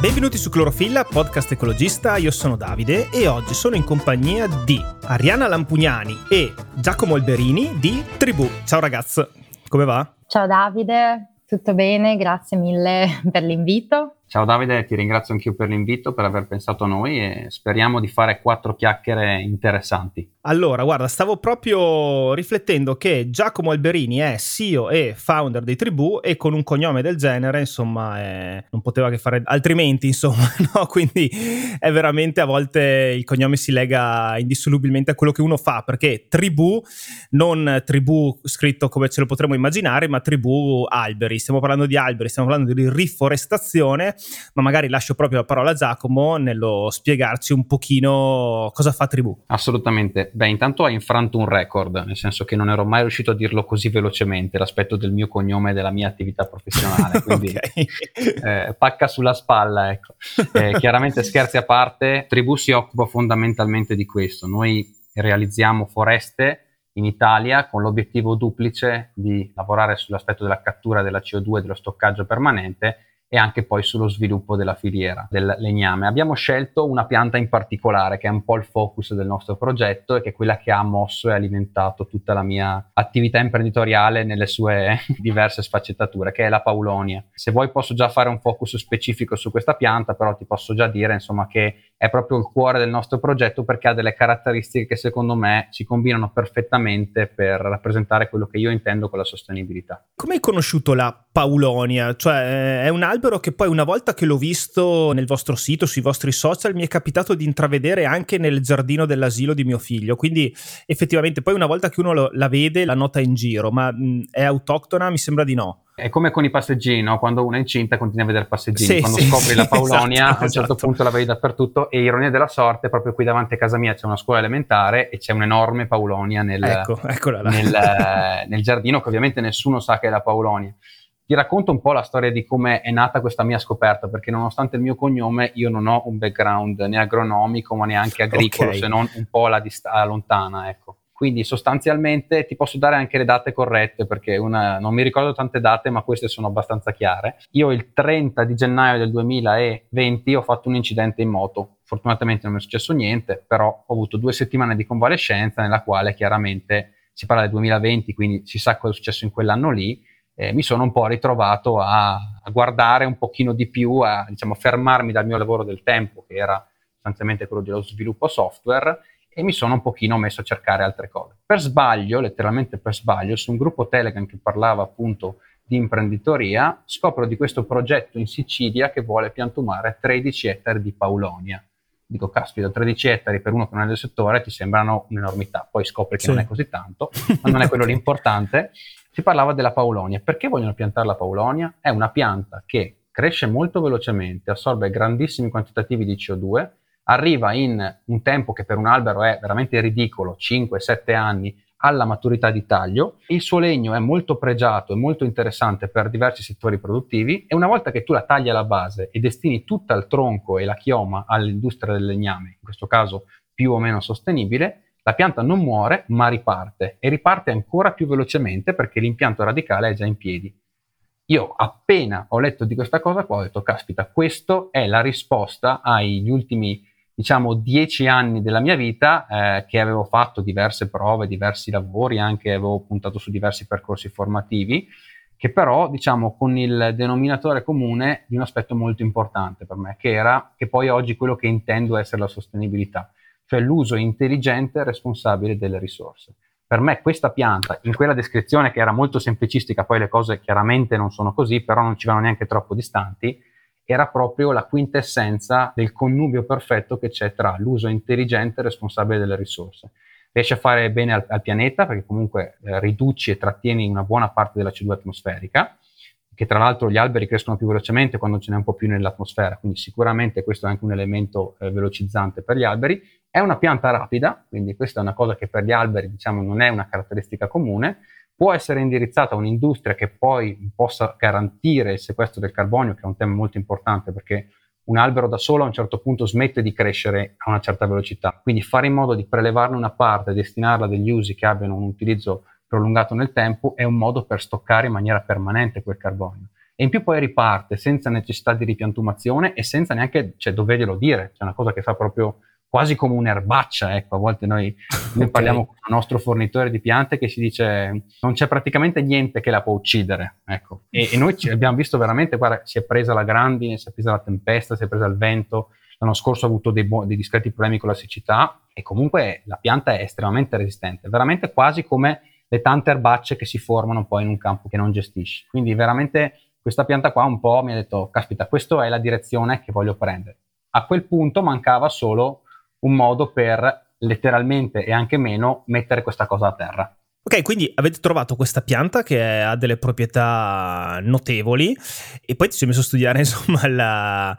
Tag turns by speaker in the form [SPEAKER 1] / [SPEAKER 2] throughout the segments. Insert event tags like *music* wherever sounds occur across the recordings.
[SPEAKER 1] Benvenuti su Clorofilla, podcast ecologista, io sono Davide e oggi sono in compagnia di Ariana Lampugnani e Giacomo Alberini di Tribù. Ciao ragazzi, come va?
[SPEAKER 2] Ciao Davide, tutto bene, grazie mille per l'invito.
[SPEAKER 3] Ciao Davide, ti ringrazio anch'io per l'invito, per aver pensato a noi e speriamo di fare quattro chiacchiere interessanti.
[SPEAKER 1] Allora, guarda, stavo proprio riflettendo che Giacomo Alberini è CEO e founder di Tribù e con un cognome del genere, insomma, è... non poteva che fare altrimenti, insomma, *laughs* no? Quindi è veramente a volte il cognome si lega indissolubilmente a quello che uno fa, perché Tribù, non Tribù scritto come ce lo potremmo immaginare, ma Tribù alberi. Stiamo parlando di alberi, stiamo parlando di riforestazione ma magari lascio proprio la parola a Giacomo nello spiegarci un pochino cosa fa Tribù.
[SPEAKER 3] Assolutamente. Beh, intanto hai infranto un record, nel senso che non ero mai riuscito a dirlo così velocemente, l'aspetto del mio cognome e della mia attività professionale, *laughs* quindi eh, pacca sulla spalla, ecco. Eh, chiaramente scherzi a parte, Tribù si occupa fondamentalmente di questo. Noi realizziamo foreste in Italia con l'obiettivo duplice di lavorare sull'aspetto della cattura della CO2 e dello stoccaggio permanente e anche poi sullo sviluppo della filiera del legname. Abbiamo scelto una pianta in particolare che è un po' il focus del nostro progetto e che è quella che ha mosso e alimentato tutta la mia attività imprenditoriale nelle sue *laughs* diverse sfaccettature, che è la paulonia. Se vuoi posso già fare un focus specifico su questa pianta, però ti posso già dire insomma che è proprio il cuore del nostro progetto perché ha delle caratteristiche che secondo me si combinano perfettamente per rappresentare quello che io intendo con la sostenibilità.
[SPEAKER 1] Come hai conosciuto la Paulonia? Cioè è un albero che poi una volta che l'ho visto nel vostro sito, sui vostri social, mi è capitato di intravedere anche nel giardino dell'asilo di mio figlio, quindi effettivamente poi una volta che uno lo, la vede la nota in giro, ma mh, è autoctona? Mi sembra di no.
[SPEAKER 3] È come con i passeggini, no? quando uno è incinta continua a vedere passeggini, sì, quando sì, scopri la Paulonia esatto, a un certo esatto. punto la vedi dappertutto e ironia della sorte, proprio qui davanti a casa mia c'è una scuola elementare e c'è un'enorme Paulonia nel, ecco, nel, *laughs* nel giardino che ovviamente nessuno sa che è la Paulonia ti racconto un po' la storia di come è nata questa mia scoperta, perché nonostante il mio cognome io non ho un background né agronomico ma neanche agricolo, okay. se non un po' alla, dist- lontana, ecco. Quindi sostanzialmente ti posso dare anche le date corrette perché una, non mi ricordo tante date ma queste sono abbastanza chiare. Io il 30 di gennaio del 2020 ho fatto un incidente in moto. Fortunatamente non mi è successo niente, però ho avuto due settimane di convalescenza nella quale chiaramente si parla del 2020, quindi si sa cosa è successo in quell'anno lì. Eh, mi sono un po' ritrovato a, a, guardare un pochino di più, a diciamo, fermarmi dal mio lavoro del tempo, che era sostanzialmente quello dello sviluppo software, e mi sono un pochino messo a cercare altre cose. Per sbaglio, letteralmente per sbaglio, su un gruppo Telegram che parlava appunto di imprenditoria, scopro di questo progetto in Sicilia che vuole piantumare 13 ettari di paulonia. Dico, caspita, 13 ettari per uno che non è del settore ti sembrano un'enormità, poi scopri che sì. non è così tanto, ma non è quello l'importante. *laughs* Si parlava della paulonia. Perché vogliono piantare la paulonia? È una pianta che cresce molto velocemente, assorbe grandissimi quantitativi di CO2, arriva in un tempo che per un albero è veramente ridicolo, 5-7 anni, alla maturità di taglio, il suo legno è molto pregiato e molto interessante per diversi settori produttivi e una volta che tu la tagli alla base e destini tutto il tronco e la chioma all'industria del legname, in questo caso più o meno sostenibile, la pianta non muore ma riparte e riparte ancora più velocemente perché l'impianto radicale è già in piedi. Io appena ho letto di questa cosa qua ho detto, caspita, questa è la risposta agli ultimi diciamo, dieci anni della mia vita eh, che avevo fatto diverse prove, diversi lavori, anche avevo puntato su diversi percorsi formativi, che però, diciamo, con il denominatore comune di un aspetto molto importante per me, che era, che poi oggi quello che intendo essere la sostenibilità, cioè l'uso intelligente e responsabile delle risorse. Per me questa pianta, in quella descrizione che era molto semplicistica, poi le cose chiaramente non sono così, però non ci vanno neanche troppo distanti, era proprio la quintessenza del connubio perfetto che c'è tra l'uso intelligente e responsabile delle risorse. Riesci a fare bene al, al pianeta perché comunque eh, riduci e trattieni una buona parte della CO2 atmosferica, che tra l'altro gli alberi crescono più velocemente quando ce n'è un po' più nell'atmosfera, quindi sicuramente questo è anche un elemento eh, velocizzante per gli alberi. È una pianta rapida, quindi questa è una cosa che per gli alberi diciamo non è una caratteristica comune, può essere indirizzata a un'industria che poi possa garantire il sequestro del carbonio, che è un tema molto importante perché un albero da solo a un certo punto smette di crescere a una certa velocità. Quindi fare in modo di prelevarne una parte e destinarla a degli usi che abbiano un utilizzo prolungato nel tempo è un modo per stoccare in maniera permanente quel carbonio. e in più poi riparte senza necessità di ripiantumazione e senza neanche cioè, doverglielo dire, c'è una cosa che fa proprio quasi come un'erbaccia, ecco, a volte noi, *laughs* noi okay. parliamo con il nostro fornitore di piante che ci dice non c'è praticamente niente che la può uccidere, ecco, e, e noi abbiamo visto veramente, guarda, si è presa la grandine, si è presa la tempesta, si è presa il vento, l'anno scorso ha avuto dei, bu- dei discreti problemi con la siccità e comunque la pianta è estremamente resistente, veramente quasi come le tante erbacce che si formano poi in un campo che non gestisci, quindi veramente questa pianta qua un po' mi ha detto, caspita, questa è la direzione che voglio prendere. A quel punto mancava solo un modo per letteralmente e anche meno mettere questa cosa a terra.
[SPEAKER 1] Ok, quindi avete trovato questa pianta che ha delle proprietà notevoli e poi ti sei messo a studiare *laughs* insomma la,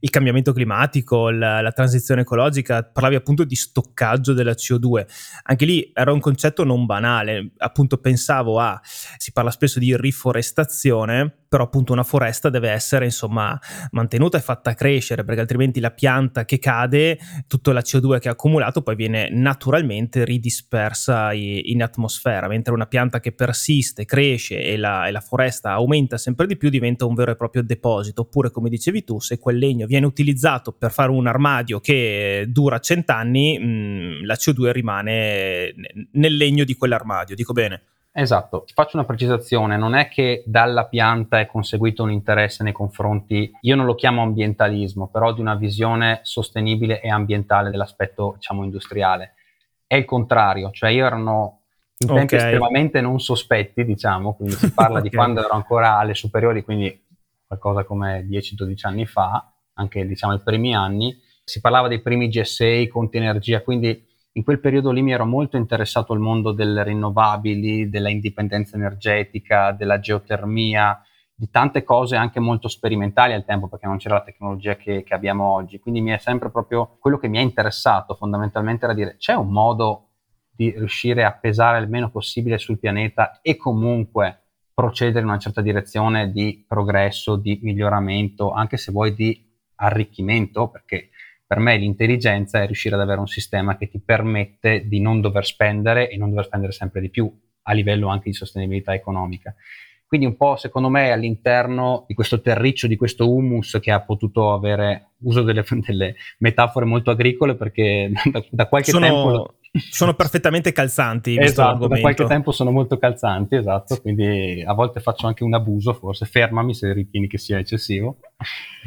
[SPEAKER 1] il cambiamento climatico, la, la, transizione ecologica, parlavi appunto di stoccaggio della CO2. Anche lì era un concetto non banale, appunto pensavo a, si parla spesso di riforestazione, però appunto una foresta deve essere insomma mantenuta e fatta crescere perché altrimenti la pianta che cade, tutta la CO2 che ha accumulato poi viene naturalmente ridispersa in atmosfera, mentre una pianta che persiste, cresce e la, e la foresta aumenta sempre di più diventa un vero e proprio deposito, oppure come dicevi tu, se quel legno viene utilizzato per fare un armadio che dura cent'anni, mh, la CO2 rimane nel legno di quell'armadio, dico bene?
[SPEAKER 3] Esatto, ti faccio una precisazione, non è che dalla pianta è conseguito un interesse nei confronti, io non lo chiamo ambientalismo, però di una visione sostenibile e ambientale dell'aspetto, diciamo, industriale. È il contrario, cioè io erano in tempi okay. estremamente non sospetti, diciamo, quindi si parla *laughs* okay. di quando ero ancora alle superiori, quindi qualcosa come 10-12 anni fa, anche diciamo i primi anni, si parlava dei primi GSA, conti energia, quindi in quel periodo lì mi ero molto interessato al mondo delle rinnovabili, della indipendenza energetica, della geotermia, di tante cose anche molto sperimentali al tempo perché non c'era la tecnologia che, che abbiamo oggi. Quindi mi è sempre proprio quello che mi ha interessato fondamentalmente era dire c'è un modo di riuscire a pesare il meno possibile sul pianeta e comunque procedere in una certa direzione di progresso, di miglioramento, anche se vuoi di arricchimento, perché per me l'intelligenza è riuscire ad avere un sistema che ti permette di non dover spendere e non dover spendere sempre di più a livello anche di sostenibilità economica. Quindi un po' secondo me all'interno di questo terriccio, di questo humus che ha potuto avere, uso delle, *laughs* delle metafore molto agricole perché *laughs* da, da qualche
[SPEAKER 1] Sono...
[SPEAKER 3] tempo
[SPEAKER 1] sono perfettamente calzanti.
[SPEAKER 3] Esatto, da qualche tempo sono molto calzanti, esatto, quindi a volte faccio anche un abuso, forse fermami se ritieni che sia eccessivo.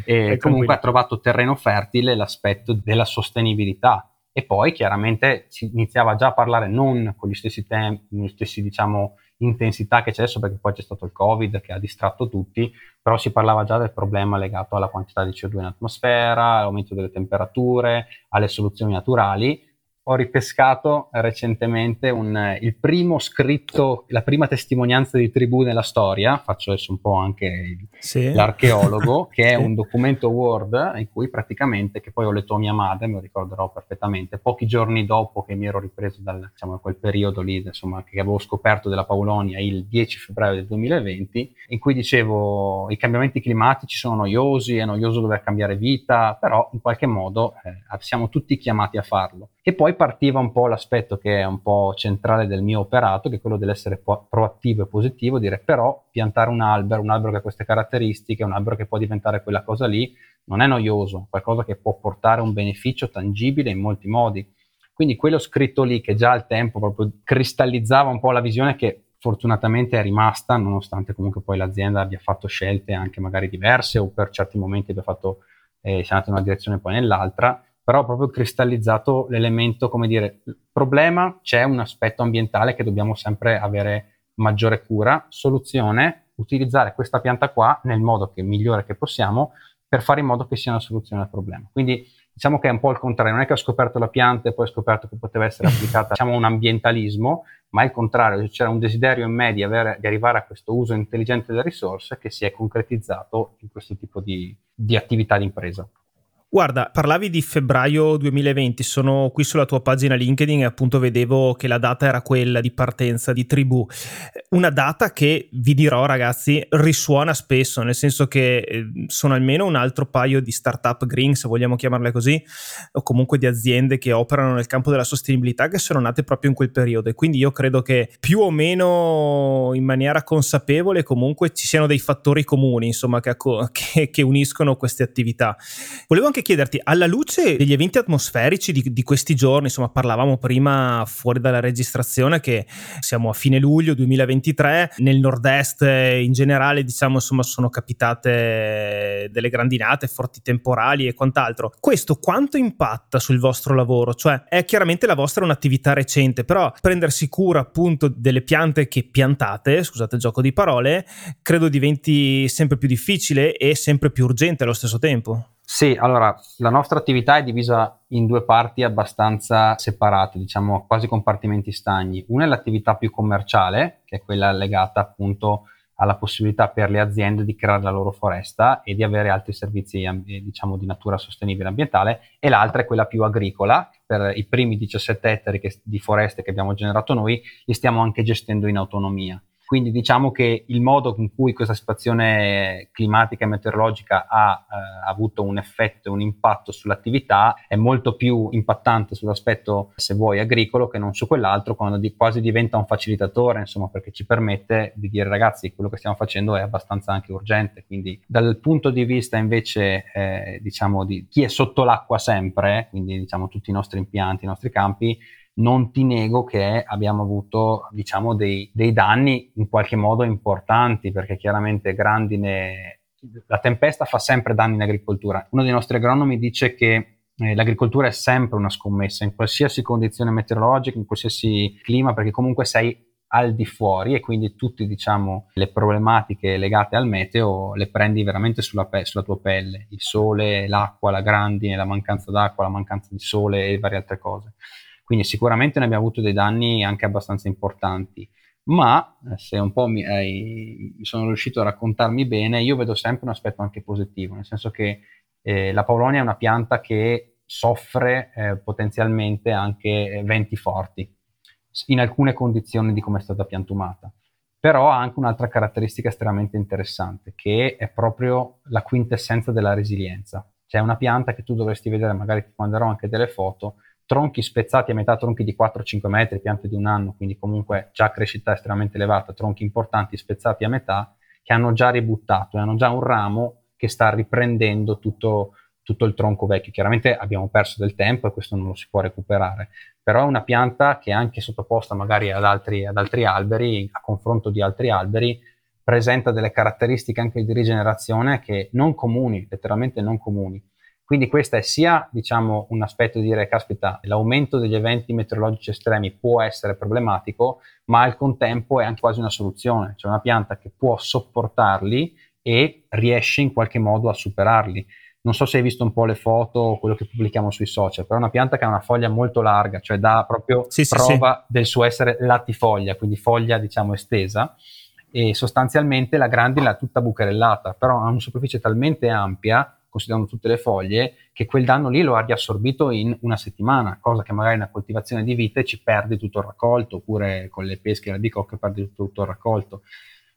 [SPEAKER 3] E ecco comunque ha trovato terreno fertile l'aspetto della sostenibilità e poi chiaramente si iniziava già a parlare non con gli stessi tempi, gli stessi diciamo intensità che c'è adesso perché poi c'è stato il covid che ha distratto tutti, però si parlava già del problema legato alla quantità di CO2 in atmosfera, all'aumento delle temperature, alle soluzioni naturali ho ripescato recentemente un, il primo scritto, la prima testimonianza di tribù nella storia, faccio adesso un po' anche il, sì. l'archeologo, *laughs* che è un documento Word in cui praticamente, che poi ho letto a mia madre, me lo ricorderò perfettamente, pochi giorni dopo che mi ero ripreso dal, diciamo, quel periodo lì, insomma, che avevo scoperto della Paulonia il 10 febbraio del 2020, in cui dicevo i cambiamenti climatici sono noiosi, è noioso dover cambiare vita, però in qualche modo eh, siamo tutti chiamati a farlo. E poi partiva un po' l'aspetto che è un po' centrale del mio operato, che è quello dell'essere po- proattivo e positivo, dire però piantare un albero, un albero che ha queste caratteristiche, un albero che può diventare quella cosa lì, non è noioso, è qualcosa che può portare un beneficio tangibile in molti modi. Quindi quello scritto lì che già al tempo proprio cristallizzava un po' la visione che fortunatamente è rimasta, nonostante comunque poi l'azienda abbia fatto scelte anche magari diverse o per certi momenti abbia fatto, eh, sia andata in una direzione e poi nell'altra, però proprio cristallizzato l'elemento, come dire, problema, c'è un aspetto ambientale che dobbiamo sempre avere maggiore cura, soluzione, utilizzare questa pianta qua nel modo che migliore che possiamo per fare in modo che sia una soluzione al problema. Quindi diciamo che è un po' il contrario, non è che ho scoperto la pianta e poi ho scoperto che poteva essere applicata, diciamo, un ambientalismo, ma è il contrario, c'era un desiderio in me di, avere, di, arrivare a questo uso intelligente delle risorse che si è concretizzato in questo tipo di, di attività di impresa.
[SPEAKER 1] Guarda, parlavi di febbraio 2020, sono qui sulla tua pagina LinkedIn e appunto vedevo che la data era quella di partenza di Tribù. Una data che vi dirò ragazzi risuona spesso, nel senso che eh, sono almeno un altro paio di startup green, se vogliamo chiamarle così, o comunque di aziende che operano nel campo della sostenibilità che sono nate proprio in quel periodo e quindi io credo che più o meno in maniera consapevole comunque ci siano dei fattori comuni, insomma, che, *laughs* che, che uniscono queste attività. Volevo anche chiederti, alla luce degli eventi atmosferici di, di, questi giorni, insomma, parlavamo prima fuori dalla registrazione che siamo a fine luglio 2023, nel nord-est in generale, diciamo, insomma, sono capitate delle grandinate, forti temporali e quant'altro. Questo quanto impatta sul vostro lavoro? Cioè, è chiaramente la vostra un'attività recente, però prendersi cura appunto delle piante che piantate, scusate il gioco di parole, credo diventi sempre più difficile e sempre più urgente allo stesso tempo.
[SPEAKER 3] Sì, allora la nostra attività è divisa in due parti abbastanza separate, diciamo quasi compartimenti stagni. Una è l'attività più commerciale, che è quella legata appunto alla possibilità per le aziende di creare la loro foresta e di avere altri servizi diciamo di natura sostenibile ambientale e l'altra è quella più agricola per i primi 17 ettari che, di foreste che abbiamo generato noi li stiamo anche gestendo in autonomia quindi diciamo che il modo con cui questa situazione climatica e meteorologica ha eh, avuto un effetto, un impatto sull'attività è molto più impattante sull'aspetto, se vuoi, agricolo che non su quell'altro, quando di, quasi diventa un facilitatore, insomma, perché ci permette di dire ragazzi, quello che stiamo facendo è abbastanza anche urgente. Quindi dal punto di vista invece, eh, diciamo, di chi è sotto l'acqua sempre, quindi diciamo tutti i nostri impianti, i nostri campi, non ti nego che abbiamo avuto diciamo dei, dei danni in qualche modo importanti perché chiaramente grandine la tempesta fa sempre danni in agricoltura. Uno dei nostri agronomi dice che eh, l'agricoltura è sempre una scommessa in qualsiasi condizione meteorologica in qualsiasi clima perché comunque sei al di fuori e quindi tutte diciamo le problematiche legate al meteo le prendi veramente sulla, pe- sulla tua pelle. Il sole, l'acqua, la grandine, la mancanza d'acqua, la mancanza di sole e varie altre cose quindi sicuramente ne abbiamo avuto dei danni anche abbastanza importanti. Ma eh, se un po' mi, eh, sono riuscito a raccontarmi bene, io vedo sempre un aspetto anche positivo, nel senso che eh, la Paulonia è una pianta che soffre eh, potenzialmente anche venti forti in alcune condizioni di come è stata piantumata. Però ha anche un'altra caratteristica estremamente interessante, che è proprio la quintessenza della resilienza. Cioè una pianta che tu dovresti vedere, magari ti manderò anche delle foto, tronchi spezzati a metà, tronchi di 4-5 metri, piante di un anno, quindi comunque già crescita estremamente elevata, tronchi importanti spezzati a metà, che hanno già ributtato, hanno già un ramo che sta riprendendo tutto, tutto il tronco vecchio. Chiaramente abbiamo perso del tempo e questo non lo si può recuperare, però è una pianta che anche sottoposta magari ad altri, ad altri alberi, a confronto di altri alberi, presenta delle caratteristiche anche di rigenerazione che non comuni, letteralmente non comuni quindi questo è sia diciamo, un aspetto di dire, caspita, l'aumento degli eventi meteorologici estremi può essere problematico, ma al contempo è anche quasi una soluzione, cioè una pianta che può sopportarli e riesce in qualche modo a superarli. Non so se hai visto un po' le foto o quello che pubblichiamo sui social, però è una pianta che ha una foglia molto larga, cioè dà proprio sì, prova sì, del suo essere latifoglia, quindi foglia diciamo estesa. E sostanzialmente la grandine è tutta bucherellata, però ha una superficie talmente ampia considerando tutte le foglie, che quel danno lì lo ha riassorbito in una settimana, cosa che magari nella coltivazione di vite ci perde tutto il raccolto, oppure con le pesche di albicocche perde tutto, tutto il raccolto.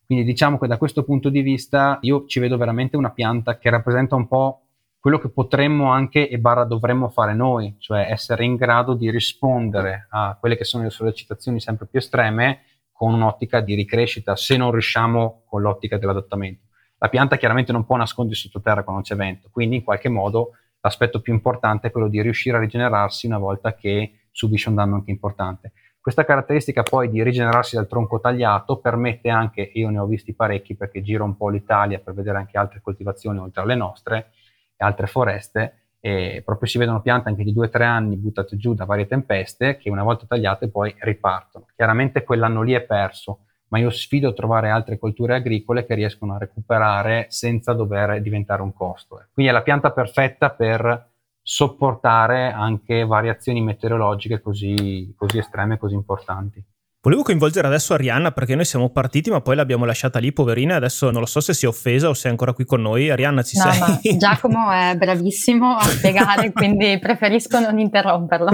[SPEAKER 3] Quindi diciamo che da questo punto di vista io ci vedo veramente una pianta che rappresenta un po' quello che potremmo anche e barra dovremmo fare noi, cioè essere in grado di rispondere a quelle che sono le sollecitazioni sempre più estreme con un'ottica di ricrescita, se non riusciamo con l'ottica dell'adattamento. La pianta chiaramente non può nascondersi sottoterra quando c'è vento, quindi in qualche modo l'aspetto più importante è quello di riuscire a rigenerarsi una volta che subisce un danno anche importante. Questa caratteristica poi di rigenerarsi dal tronco tagliato permette anche, io ne ho visti parecchi perché giro un po' l'Italia per vedere anche altre coltivazioni oltre alle nostre e altre foreste, e proprio si vedono piante anche di 2-3 anni buttate giù da varie tempeste che una volta tagliate poi ripartono. Chiaramente quell'anno lì è perso, ma io sfido a trovare altre colture agricole che riescono a recuperare senza dover diventare un costo. Quindi è la pianta perfetta per sopportare anche variazioni meteorologiche così, così estreme e così importanti.
[SPEAKER 1] Volevo coinvolgere adesso Arianna perché noi siamo partiti ma poi l'abbiamo lasciata lì poverina adesso non lo so se si è offesa o se è ancora qui con noi. Arianna ci
[SPEAKER 2] no,
[SPEAKER 1] sei?
[SPEAKER 2] No, *laughs* Giacomo è bravissimo a spiegare *laughs* quindi preferisco non interromperlo.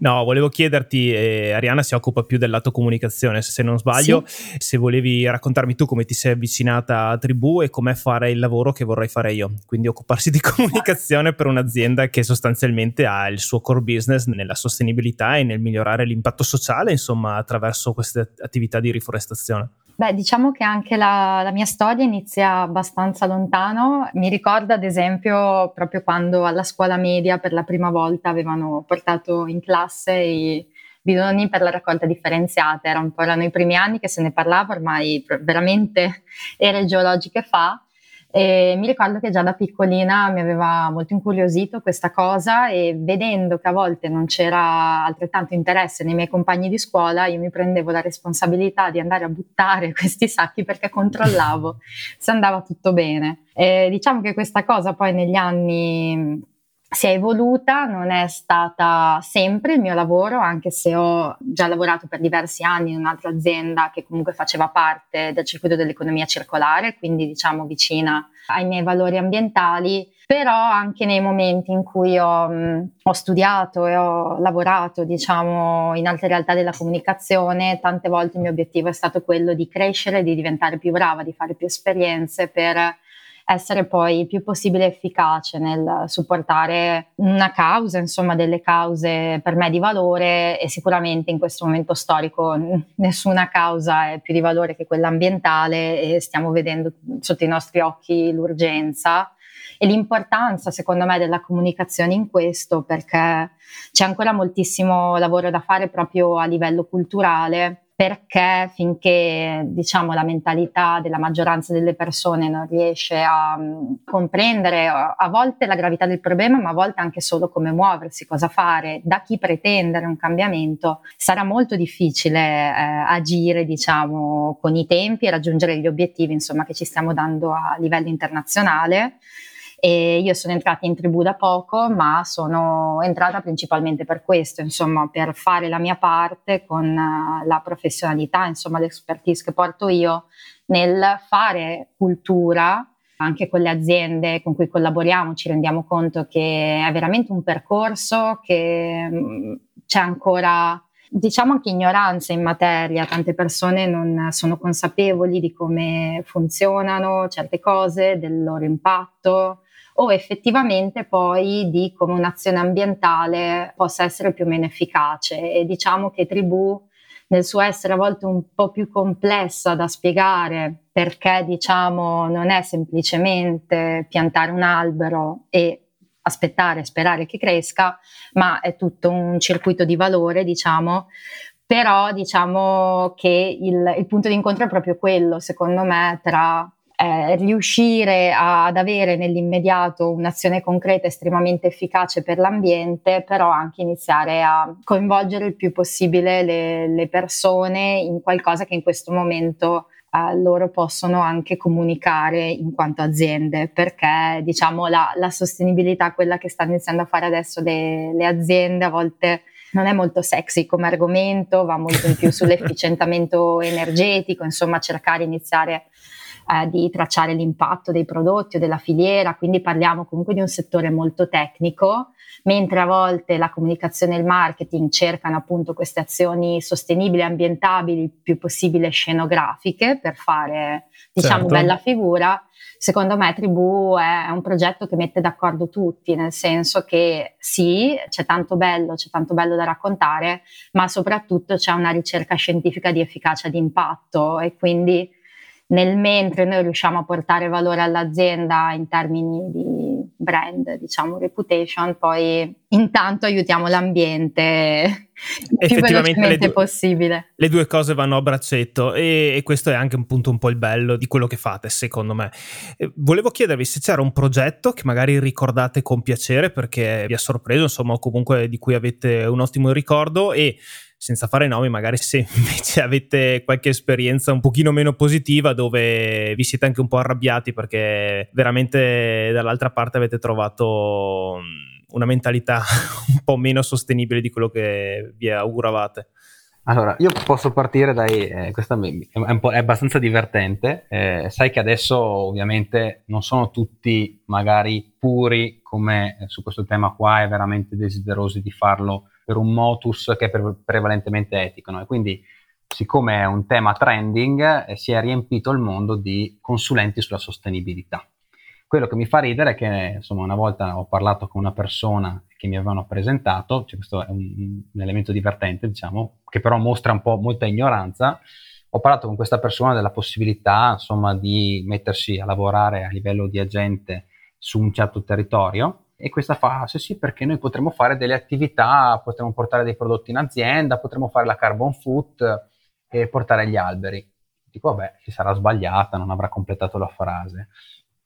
[SPEAKER 1] no, volevo chiederti, eh, Arianna si occupa più del lato comunicazione se non sbaglio, sì. se volevi raccontarmi tu come ti sei avvicinata a Tribù e com'è fare il lavoro che vorrei fare io, quindi occuparsi di *laughs* comunicazione per un'azienda che sostanzialmente ha il suo core business nella sostenibilità e nel migliorare l'impatto sociale insomma attraverso queste attività di riforestazione?
[SPEAKER 2] Beh, diciamo che anche la, la, mia storia inizia abbastanza lontano. Mi ricordo ad esempio proprio quando alla scuola media per la prima volta avevano portato in classe i bidoni per la raccolta differenziata. Era un po' erano i primi anni che se ne parlava, ormai veramente *laughs* ere geologiche fa. E mi ricordo che già da piccolina mi aveva molto incuriosito questa cosa e vedendo che a volte non c'era altrettanto interesse nei miei compagni di scuola, io mi prendevo la responsabilità di andare a buttare *laughs* questi sacchi perché controllavo se andava tutto bene. E diciamo che questa cosa poi negli anni si è evoluta, non è stata sempre il mio lavoro, anche se ho già lavorato per diversi anni in un'altra azienda che comunque faceva parte del circuito dell'economia circolare, quindi diciamo vicina ai miei valori ambientali, però anche nei momenti in cui ho, ho studiato e ho lavorato, diciamo, in altre realtà della comunicazione, tante volte il mio obiettivo è stato quello di crescere, di diventare più brava, di fare più esperienze per essere poi il più possibile efficace nel supportare una causa, insomma delle cause per me di valore e sicuramente in questo momento storico nessuna causa è più di valore che quella ambientale e stiamo vedendo sotto i nostri occhi l'urgenza e l'importanza secondo me della comunicazione in questo perché c'è ancora moltissimo lavoro da fare proprio a livello culturale perché finché diciamo, la mentalità della maggioranza delle persone non riesce a um, comprendere a volte la gravità del problema, ma a volte anche solo come muoversi, cosa fare, da chi pretendere un cambiamento, sarà molto difficile eh, agire diciamo, con i tempi e raggiungere gli obiettivi insomma, che ci stiamo dando a livello internazionale. E io sono entrata in tribù da poco, ma sono entrata principalmente per questo, insomma, per fare la mia parte con uh, la professionalità, insomma, l'expertise che porto io nel fare cultura anche con le aziende con cui collaboriamo. Ci rendiamo conto che è veramente un percorso che mm, c'è ancora diciamo anche ignoranza in materia, tante persone non sono consapevoli di come funzionano certe cose, del loro impatto o effettivamente poi di come un'azione ambientale possa essere più o meno efficace. E diciamo che Tribù nel suo essere a volte un po' più complessa da spiegare perché diciamo non è semplicemente piantare un albero e aspettare, sperare che cresca, ma è tutto un circuito di valore, diciamo, però diciamo che il, il punto di incontro è proprio quello, secondo me, tra eh, riuscire a, ad avere nell'immediato un'azione concreta estremamente efficace per l'ambiente, però anche iniziare a coinvolgere il più possibile le, le persone in qualcosa che in questo momento eh, loro possono anche comunicare in quanto aziende, perché diciamo la, la sostenibilità, quella che stanno iniziando a fare adesso le, le aziende, a volte non è molto sexy come argomento, va molto in più *laughs* sull'efficientamento energetico, insomma cercare di iniziare eh, di tracciare l'impatto dei prodotti o della filiera, quindi parliamo comunque di un settore molto tecnico, mentre a volte la comunicazione e il marketing cercano appunto queste azioni sostenibili, ambientabili, il più possibile scenografiche per fare diciamo certo. bella figura. Secondo me Tribù è un progetto che mette d'accordo tutti, nel senso che sì, c'è tanto bello, c'è tanto bello da raccontare, ma soprattutto c'è una ricerca scientifica di efficacia di impatto e quindi nel mentre noi riusciamo a portare valore all'azienda in termini di brand, diciamo reputation, poi intanto aiutiamo l'ambiente più velocemente
[SPEAKER 1] due,
[SPEAKER 2] possibile.
[SPEAKER 1] Le due cose vanno a braccetto e, e, questo è anche un punto un po' il bello di quello che fate, secondo me. Eh, volevo chiedervi se c'era un progetto che magari ricordate con piacere perché vi ha sorpreso, insomma, o comunque di cui avete un ottimo ricordo e senza fare nomi, magari se *laughs* invece avete qualche esperienza un pochino meno positiva dove vi siete anche un po' arrabbiati perché veramente dall'altra parte avete trovato mm, una mentalità *laughs* un po' meno sostenibile di quello che vi auguravate.
[SPEAKER 3] Allora, io posso partire dai, eh, questa è, abbastanza divertente, eh, sai che adesso ovviamente non sono tutti magari puri come eh, su questo tema qua e veramente desiderosi di farlo per un motus che è pre- prevalentemente etico, no? e quindi siccome è un tema trending eh, si è riempito il mondo di consulenti sulla sostenibilità. Quello che mi fa ridere è che insomma una volta ho parlato con una persona che mi avevano presentato, cioè questo è un, un, elemento divertente, diciamo, che però mostra un po' molta ignoranza. Ho parlato con questa persona della possibilità, insomma, di mettersi a lavorare a livello di agente su un certo territorio e questa fa, sì sì, perché noi potremmo fare delle attività, potremmo portare dei prodotti in azienda, potremmo fare la carbon foot e portare gli alberi. Dico, vabbè, si sarà sbagliata, non avrà completato la frase.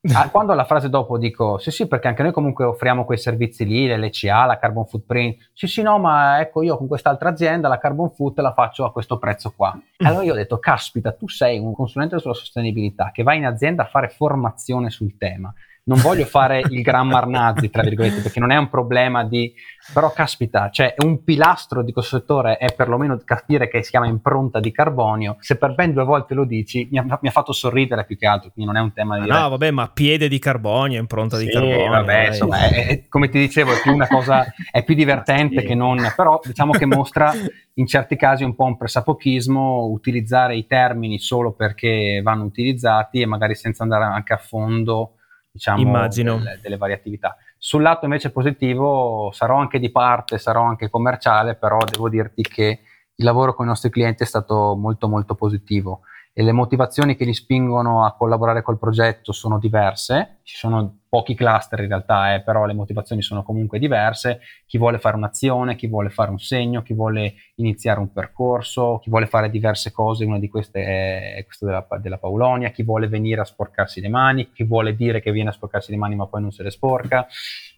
[SPEAKER 3] *laughs* Ah, quando alla frase dopo dico sì sì perché anche noi comunque offriamo quei servizi lì, l'LCA, la carbon footprint, sì sì no ma ecco io con quest'altra azienda la carbon foot la faccio a questo prezzo qua. Mm. Allora io ho detto caspita tu sei un consulente sulla sostenibilità che va in azienda a fare formazione sul tema non voglio fare il grammar nazi, tra virgolette, perché non è un problema di... Però caspita, cioè un pilastro di questo settore è perlomeno capire che si chiama impronta di carbonio. Se per ben due volte lo dici, mi ha, mi ha fatto sorridere più che altro, quindi non è un tema di...
[SPEAKER 1] No, vabbè, ma piede di carbonio, impronta sì, di carbonio.
[SPEAKER 3] vabbè, insomma, è, è, come ti dicevo, è più una cosa, è più divertente sì. che non... Però diciamo che mostra in certi casi un po' un pressapochismo, utilizzare i termini solo perché vanno utilizzati e magari senza andare anche a fondo diciamo. Delle, delle varie attività. Sul lato invece positivo sarò anche di parte, sarò anche commerciale, però devo dirti che il lavoro con i nostri clienti è stato molto molto positivo e le motivazioni che li spingono a collaborare col progetto sono diverse, ci sono pochi cluster in realtà, eh, però le motivazioni sono comunque diverse, chi vuole fare un'azione, chi vuole fare un segno, chi vuole iniziare un percorso, chi vuole fare diverse cose, una di queste è, questa della, della, Paulonia, chi vuole venire a sporcarsi le mani, chi vuole dire che viene a sporcarsi le mani ma poi non se le sporca,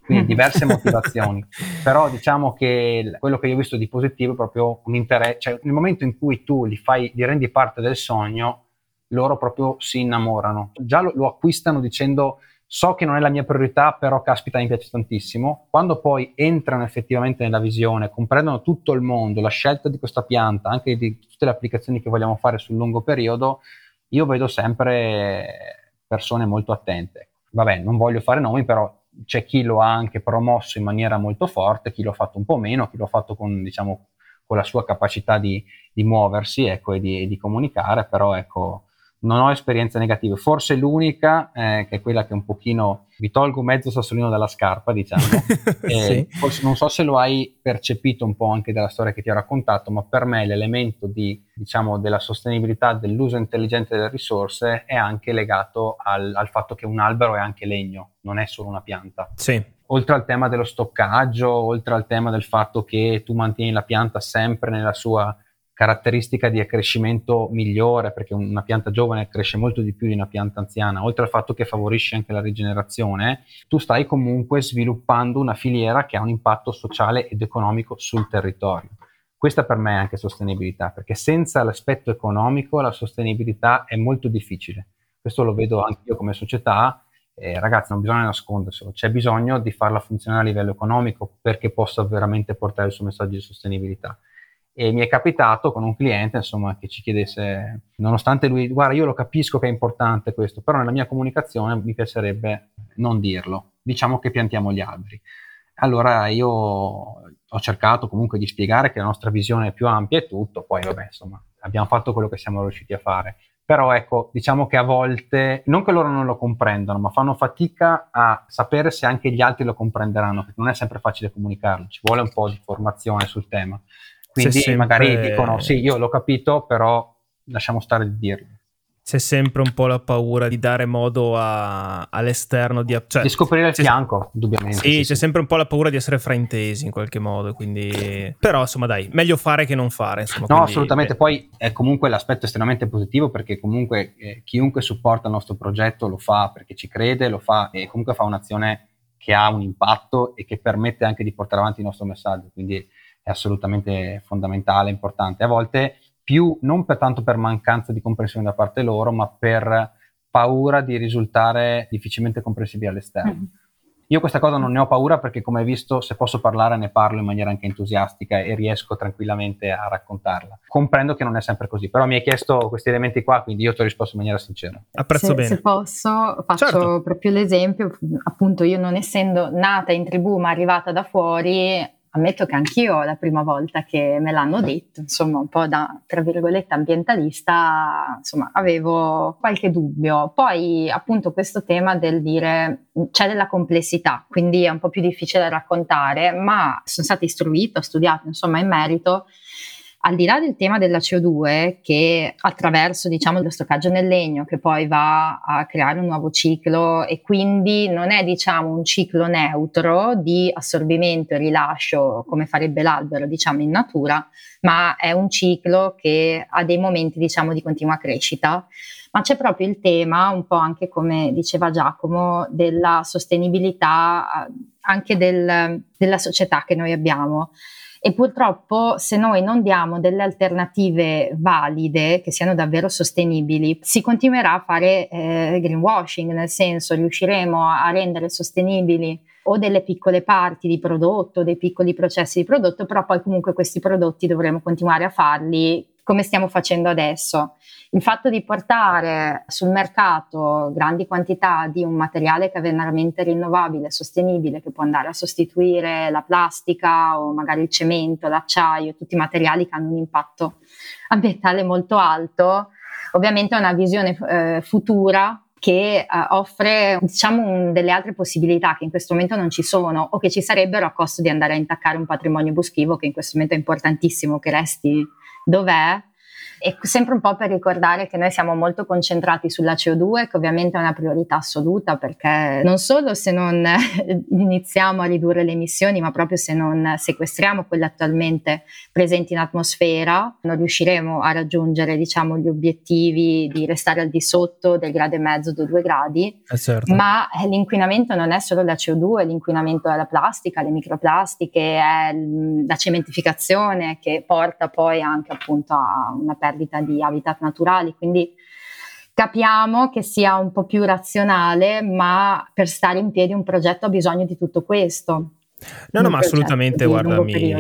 [SPEAKER 3] quindi *laughs* diverse motivazioni, però diciamo che quello che io ho visto di positivo è proprio un interesse, cioè nel momento in cui tu li fai, li rendi parte del sogno, loro proprio si innamorano, già lo, lo acquistano dicendo so che non è la mia priorità, però caspita mi piace tantissimo. Quando poi entrano effettivamente nella visione, comprendono tutto il mondo, la scelta di questa pianta, anche di tutte le applicazioni che vogliamo fare sul lungo periodo, io vedo sempre persone molto attente. Vabbè, non voglio fare nomi, però c'è chi lo ha anche promosso in maniera molto forte, chi lo ha fatto un po' meno, chi lo ha fatto con, diciamo, con la sua capacità di, di muoversi ecco, e, di, e di comunicare, però ecco, non ho esperienze negative, forse l'unica, eh, che è quella che un pochino vi tolgo mezzo sassolino dalla scarpa, diciamo. *laughs* sì. forse, non so se lo hai percepito un po' anche dalla storia che ti ho raccontato, ma per me l'elemento di, diciamo, della sostenibilità, dell'uso intelligente delle risorse è anche legato al, al fatto che un albero è anche legno, non è solo una pianta.
[SPEAKER 1] Sì.
[SPEAKER 3] Oltre al tema dello stoccaggio, oltre al tema del fatto che tu mantieni la pianta sempre nella sua caratteristica di accrescimento migliore, perché una pianta giovane cresce molto di più di una pianta anziana, oltre al fatto che favorisce anche la rigenerazione, tu stai comunque sviluppando una filiera che ha un impatto sociale ed economico sul territorio. Questa per me è anche sostenibilità, perché senza l'aspetto economico la sostenibilità è molto difficile. Questo lo vedo anche io come società. Eh, ragazzi, non bisogna nasconderselo, c'è bisogno di farla funzionare a livello economico perché possa veramente portare il suo messaggio di sostenibilità e mi è capitato con un cliente insomma che ci chiedesse nonostante lui guarda io lo capisco che è importante questo però nella mia comunicazione mi piacerebbe non dirlo. Diciamo che piantiamo gli alberi. Allora io ho cercato comunque di spiegare che la nostra visione è più ampia e tutto poi vabbè insomma abbiamo fatto quello che siamo riusciti a fare. Però ecco diciamo che a volte non che loro non lo comprendano ma fanno fatica a sapere se anche gli altri lo comprenderanno perché non è sempre facile comunicarlo. Ci vuole un po' di formazione sul tema quindi sempre... magari dicono sì, io l'ho capito, però lasciamo stare di dirlo.
[SPEAKER 1] C'è sempre un po' la paura di dare modo a, all'esterno di,
[SPEAKER 3] cioè, di scoprire il fianco, indubbiamente.
[SPEAKER 1] Sì, sì, c'è sì. sempre un po' la paura di essere fraintesi in qualche modo. Quindi... Però, insomma, dai, meglio fare che non fare. Insomma,
[SPEAKER 3] no, quindi, assolutamente. Beh. Poi è comunque l'aspetto estremamente positivo perché comunque eh, chiunque supporta il nostro progetto lo fa perché ci crede, lo fa e comunque fa un'azione che ha un impatto e che permette anche di portare avanti il nostro messaggio. Quindi è assolutamente fondamentale, importante. A volte più non per tanto per mancanza di comprensione da parte loro, ma per paura di risultare difficilmente comprensibili all'esterno. Mm. Io questa cosa non ne ho paura perché come hai visto se posso parlare ne parlo in maniera anche entusiastica e riesco tranquillamente a raccontarla. Comprendo che non è sempre così, però mi hai chiesto questi elementi qua, quindi io ti ho risposto in maniera sincera.
[SPEAKER 1] Apprezzo
[SPEAKER 2] se,
[SPEAKER 1] bene.
[SPEAKER 2] Se posso, faccio certo. proprio l'esempio, appunto io non essendo nata in tribù ma arrivata da fuori, ammetto che anch'io la prima volta che me l'hanno detto, insomma, un po' da tra virgolette ambientalista, insomma, avevo qualche dubbio. Poi, appunto, questo tema del dire c'è della complessità, quindi è un po' più difficile da raccontare, ma sono stata istruita, ho studiato, insomma, in merito al di là del tema della CO2 che attraverso diciamo lo stoccaggio nel legno che poi va a creare un nuovo ciclo e quindi non è diciamo un ciclo neutro di assorbimento e rilascio come farebbe l'albero diciamo in natura, ma è un ciclo che ha dei momenti diciamo di continua crescita. Ma c'è proprio il tema, un po' anche come diceva Giacomo, della sostenibilità anche del, della società che noi abbiamo e purtroppo se noi non diamo delle alternative valide che siano davvero sostenibili, si continuerà a fare eh, greenwashing, nel senso riusciremo a rendere sostenibili o delle piccole parti di prodotto, dei piccoli processi di prodotto, però poi comunque questi prodotti dovremo continuare a farli come stiamo facendo adesso. Il fatto di portare sul mercato grandi quantità di un materiale che è veramente rinnovabile, sostenibile, che può andare a sostituire la plastica o magari il cemento, l'acciaio, tutti i materiali che hanno un impatto ambientale molto alto, ovviamente è una visione eh, futura che eh, offre diciamo un, delle altre possibilità che in questo momento non ci sono o che ci sarebbero a costo di andare a intaccare un patrimonio boschivo che in questo momento è importantissimo che resti dov'è e sempre un po' per ricordare che noi siamo molto concentrati sulla CO2, che ovviamente è una priorità assoluta perché non solo se non *laughs* iniziamo a ridurre le emissioni, ma proprio se non sequestriamo quelle attualmente presenti in atmosfera, non riusciremo a raggiungere diciamo, gli obiettivi di restare al di sotto del grado e mezzo, dei due gradi.
[SPEAKER 1] Eh certo.
[SPEAKER 2] Ma eh, l'inquinamento non è solo la CO2, l'inquinamento è la plastica, le microplastiche, è la cementificazione che porta poi anche appunto a una perdita perdita di habitat naturali, quindi capiamo che sia un po' più razionale, ma per stare in piedi un progetto ha bisogno di tutto questo.
[SPEAKER 1] No, no, ma assolutamente, guarda, mi,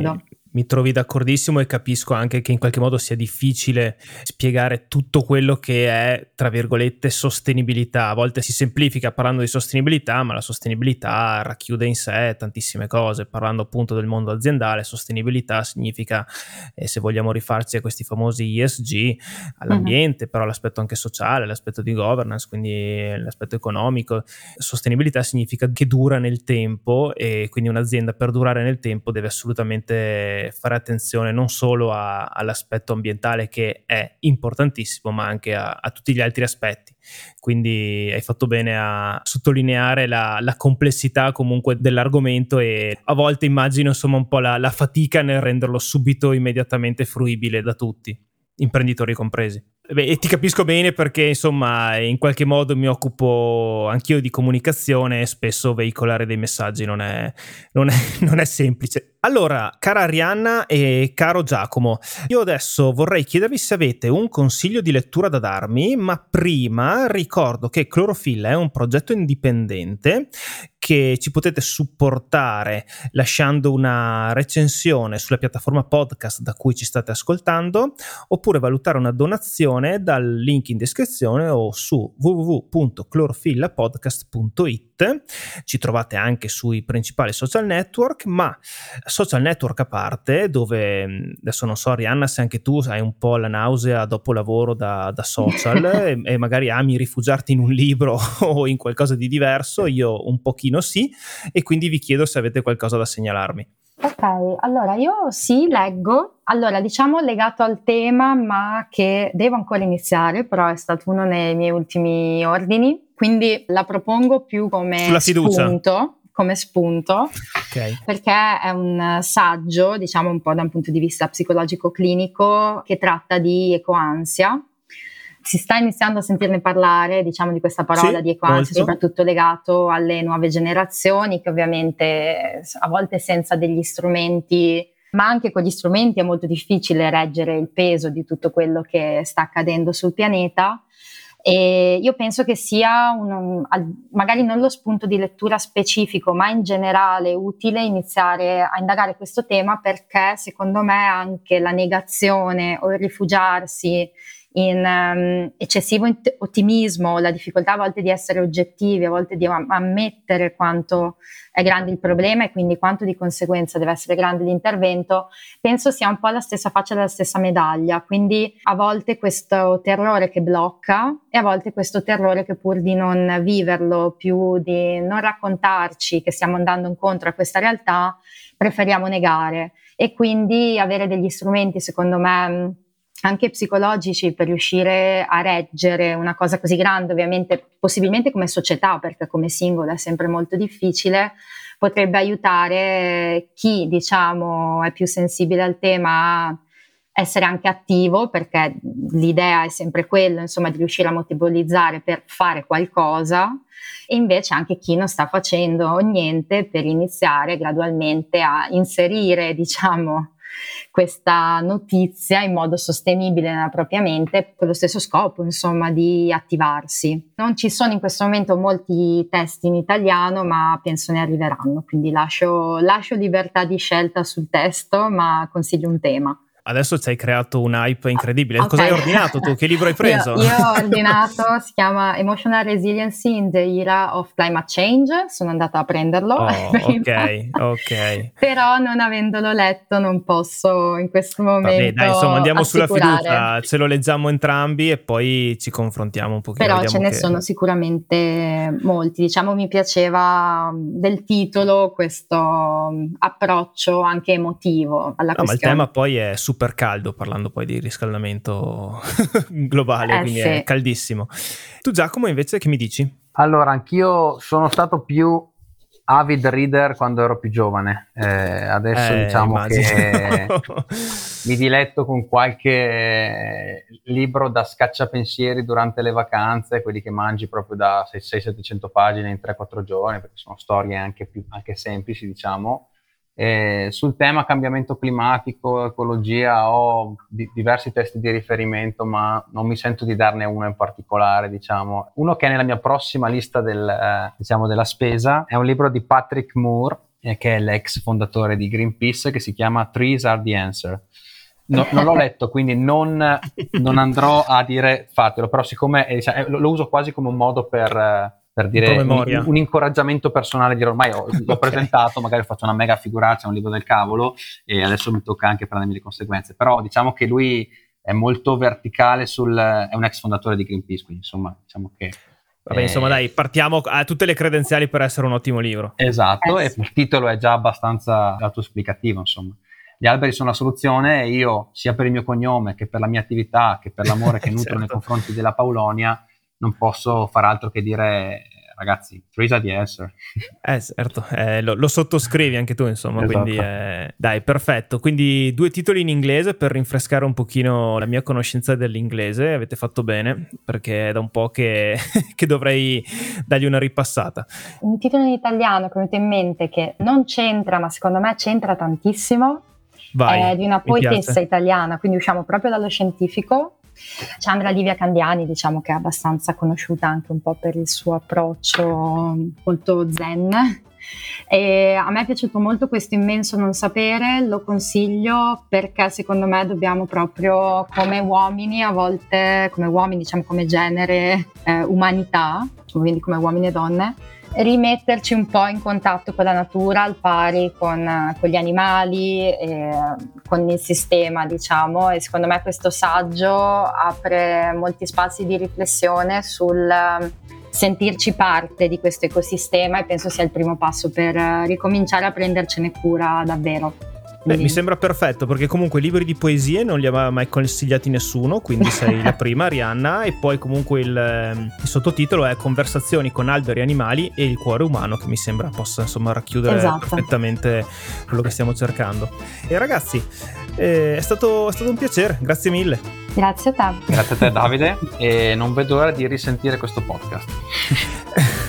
[SPEAKER 1] mi trovi d'accordissimo e capisco anche che in qualche modo sia difficile spiegare tutto quello che è, tra virgolette, sostenibilità. A volte si semplifica parlando di sostenibilità, ma la sostenibilità racchiude in sé tantissime cose. Parlando appunto del mondo aziendale, sostenibilità significa, eh, se vogliamo rifarci a questi famosi ESG, all'ambiente, uh-huh. però l'aspetto anche sociale, l'aspetto di governance, quindi l'aspetto economico. Sostenibilità significa che dura nel tempo e quindi un'azienda per durare nel tempo deve assolutamente fare attenzione non solo a, all'aspetto ambientale che è importantissimo, ma anche a, a, tutti gli altri aspetti. Quindi hai fatto bene a sottolineare la, la, complessità comunque dell'argomento e a volte immagino insomma un po' la, la fatica nel renderlo subito immediatamente fruibile da tutti, imprenditori compresi. Beh, e ti capisco bene perché insomma in qualche modo mi occupo anch'io di comunicazione e spesso veicolare dei messaggi non è, non è, *laughs* non è semplice. Allora, cara Arianna e caro Giacomo, io adesso vorrei chiedervi se avete un consiglio di lettura da darmi, ma prima ricordo che Clorofilla è un progetto indipendente che ci potete supportare lasciando una recensione sulla piattaforma podcast da cui ci state ascoltando oppure valutare una donazione dal link in descrizione o su www.clorofillapodcast.it ci trovate anche sui principali social network, ma social network a parte, dove adesso non so, Rihanna, se anche tu hai un po' la nausea dopo lavoro da, da social *laughs* e, e, magari ami rifugiarti in un libro *laughs* o in qualcosa di diverso, io un pochino sì, e quindi vi chiedo se avete qualcosa da segnalarmi.
[SPEAKER 2] Ok, allora io sì, leggo. Allora, diciamo legato al tema, ma che devo ancora iniziare, però è stato uno dei miei ultimi ordini quindi la propongo più come spunto come spunto okay. perché è un saggio, diciamo un po' da un punto di vista psicologico clinico, che tratta di ecoansia. Si sta iniziando a sentirne parlare, diciamo, di questa parola sì, di ecoansia, molto. soprattutto legato alle nuove generazioni, che ovviamente a volte senza degli strumenti ma anche con gli strumenti è molto difficile reggere il peso di tutto quello che sta accadendo sul pianeta E io penso che sia un, magari non lo spunto di lettura specifico, ma in generale utile iniziare a indagare questo tema perché secondo me anche la negazione o il rifugiarsi in um, eccessivo int- ottimismo, la difficoltà a volte di essere oggettivi, a volte di am- ammettere quanto è grande il problema e quindi quanto di conseguenza deve essere grande l'intervento, penso sia un po' la stessa faccia della stessa medaglia. Quindi a volte questo terrore che blocca e a volte questo terrore che pur di non viverlo, più di non raccontarci che stiamo andando incontro a questa realtà, preferiamo negare. E quindi avere degli strumenti, secondo me, anche psicologici per riuscire a reggere una cosa così grande, ovviamente possibilmente come società, perché come singolo è sempre molto difficile, potrebbe aiutare chi diciamo è più sensibile al tema a essere anche attivo, perché l'idea è sempre quella, insomma, di riuscire a motivolizzare per fare qualcosa, e invece anche chi non sta facendo niente per iniziare gradualmente a inserire, diciamo, questa notizia in modo sostenibile nella propria mente con lo stesso scopo, insomma, di attivarsi. Non ci sono in questo momento molti testi in italiano, ma penso ne arriveranno, quindi lascio, lascio libertà di scelta sul testo, ma consiglio un tema.
[SPEAKER 1] Adesso ci hai creato un hype incredibile. Okay. Cosa hai ordinato tu? Che libro hai *laughs* preso?
[SPEAKER 2] io, io, ho *laughs* ordinato, si chiama Emotional Resiliency in the Era of Climate Change. Sono andata a prenderlo. Oh, *laughs*
[SPEAKER 1] ok, ok.
[SPEAKER 2] Però non avendolo letto non posso in questo momento. Vabbè,
[SPEAKER 1] dai, insomma, andiamo sulla fiducia, ce lo leggiamo entrambi e poi ci confrontiamo un pochino.
[SPEAKER 2] Però ce ne che... sono sicuramente molti. Diciamo, mi piaceva del titolo questo approccio anche emotivo alla no, questione.
[SPEAKER 1] Ma il tema poi è super super caldo, parlando poi di riscaldamento *laughs* globale,
[SPEAKER 2] eh,
[SPEAKER 1] quindi
[SPEAKER 2] sì.
[SPEAKER 1] è caldissimo. Tu Giacomo invece che mi dici?
[SPEAKER 3] Allora, anch'io sono stato più avid reader quando ero più giovane. Eh, adesso eh, diciamo immagino. che *laughs* mi diletto con qualche libro da scacciapensieri durante le vacanze, quelli che mangi proprio da 600-700 pagine in 3-4 giorni, perché sono storie anche, più, anche semplici, diciamo. Eh, sul tema cambiamento climatico, ecologia ho di, diversi testi di riferimento, ma non mi sento di darne uno in particolare. Diciamo. Uno che è nella mia prossima lista del, eh, diciamo, della spesa è un libro di Patrick Moore, eh, che è l'ex fondatore di Greenpeace, che si chiama Trees are the answer. No, non l'ho letto, quindi non, non, andrò a dire fatelo, però siccome diciamo, lo, lo, uso quasi come un modo per eh, per dire un, un, incoraggiamento personale, dire ormai ho, *laughs* l'ho okay. presentato, magari ho fatto una mega figuraccia, un libro del cavolo e adesso mi tocca anche prendermi le conseguenze, però diciamo che lui è molto verticale sul, è un ex fondatore di Greenpeace, quindi insomma diciamo che...
[SPEAKER 1] Vabbè, eh, insomma, dai, partiamo a tutte le credenziali per essere un ottimo libro.
[SPEAKER 3] Esatto, eh, e il titolo è già abbastanza autoesplicativo, insomma. Gli alberi sono la soluzione e io, sia per il mio cognome che per la mia attività, che per l'amore che *laughs* nutro certo. nei confronti della Paulonia, non posso far altro che dire ragazzi, are the answer.
[SPEAKER 1] Eh certo, eh, lo, lo, sottoscrivi anche tu insomma, esatto. quindi eh, dai, perfetto. Quindi due titoli in inglese per rinfrescare un pochino la mia conoscenza dell'inglese, avete fatto bene, perché è da un po' che, *laughs* che dovrei dargli una ripassata.
[SPEAKER 2] Un titolo in italiano che mi è in mente che non c'entra, ma secondo me c'entra tantissimo, Vai, è di una poetessa italiana, quindi usciamo proprio dallo scientifico, Chandra Livia Candiani, diciamo che è abbastanza conosciuta anche un po' per il suo approccio molto zen. E a me è piaciuto molto questo immenso non sapere, lo consiglio perché secondo me dobbiamo proprio come uomini, a volte come uomini, diciamo come genere, eh, umanità, quindi come uomini e donne, rimetterci un po' in contatto con la natura al pari con, con gli animali, e, con il sistema, diciamo, e secondo me questo saggio apre molti spazi di riflessione sul sentirci parte di questo ecosistema e penso sia il primo passo per ricominciare a prendercene cura davvero.
[SPEAKER 1] Beh, mi sembra perfetto perché comunque libri di poesie non li aveva mai consigliati nessuno, quindi *laughs* sei la prima, Rihanna, e poi comunque il, ehm, il, sottotitolo è Conversazioni con alberi, animali e il cuore umano, che mi sembra possa insomma racchiudere esatto. perfettamente quello che stiamo cercando. E ragazzi, eh, è, stato, è stato un piacere, grazie mille.
[SPEAKER 2] Grazie a te.
[SPEAKER 3] Grazie a te Davide *laughs* e non vedo l'ora di risentire questo podcast.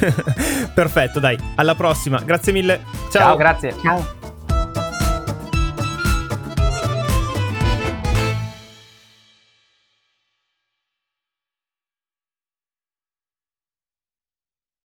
[SPEAKER 3] *laughs*
[SPEAKER 1] Perfetto, dai, alla prossima. Grazie mille. Ciao,
[SPEAKER 3] Ciao grazie.
[SPEAKER 2] Ciao.